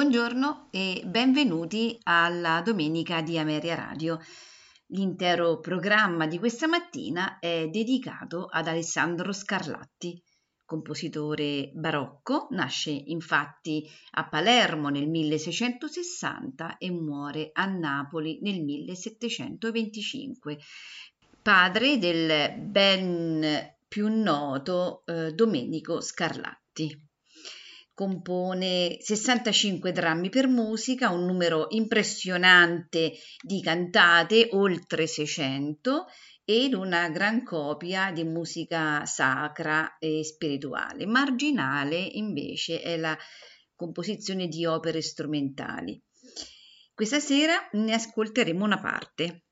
Buongiorno e benvenuti alla domenica di Ameria Radio. L'intero programma di questa mattina è dedicato ad Alessandro Scarlatti, compositore barocco, nasce infatti a Palermo nel 1660 e muore a Napoli nel 1725, padre del ben più noto eh, Domenico Scarlatti compone 65 drammi per musica, un numero impressionante di cantate, oltre 600, ed una gran copia di musica sacra e spirituale. Marginale invece è la composizione di opere strumentali. Questa sera ne ascolteremo una parte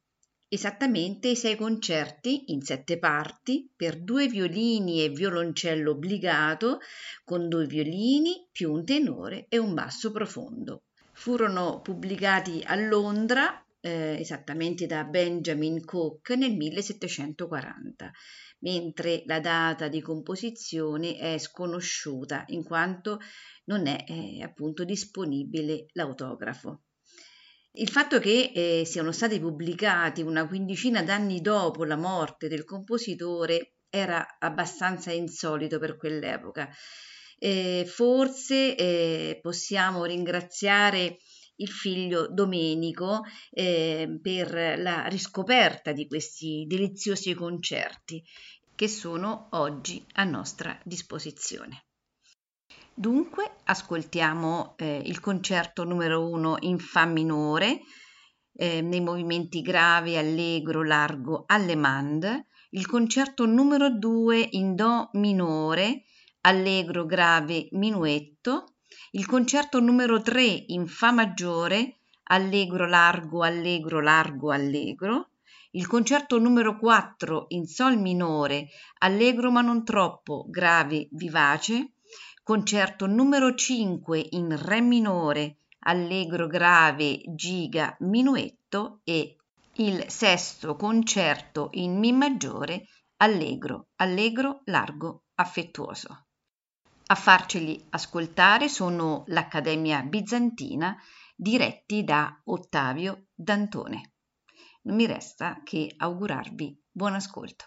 esattamente sei concerti in sette parti per due violini e violoncello obbligato con due violini più un tenore e un basso profondo. Furono pubblicati a Londra eh, esattamente da Benjamin Cook nel 1740, mentre la data di composizione è sconosciuta in quanto non è eh, appunto disponibile l'autografo. Il fatto che eh, siano stati pubblicati una quindicina d'anni dopo la morte del compositore era abbastanza insolito per quell'epoca. Eh, forse eh, possiamo ringraziare il figlio Domenico eh, per la riscoperta di questi deliziosi concerti che sono oggi a nostra disposizione. Dunque ascoltiamo eh, il concerto numero uno in Fa minore, eh, nei movimenti grave, allegro, largo, allemande, il concerto numero due in Do minore, allegro, grave, minuetto, il concerto numero tre in Fa maggiore, allegro, largo, allegro, largo, allegro, il concerto numero 4 in Sol minore, allegro ma non troppo, grave, vivace, concerto numero 5 in Re minore, allegro grave, giga, minuetto e il sesto concerto in Mi maggiore, allegro, allegro, largo, affettuoso. A farceli ascoltare sono l'Accademia Bizantina diretti da Ottavio Dantone. Non mi resta che augurarvi buon ascolto.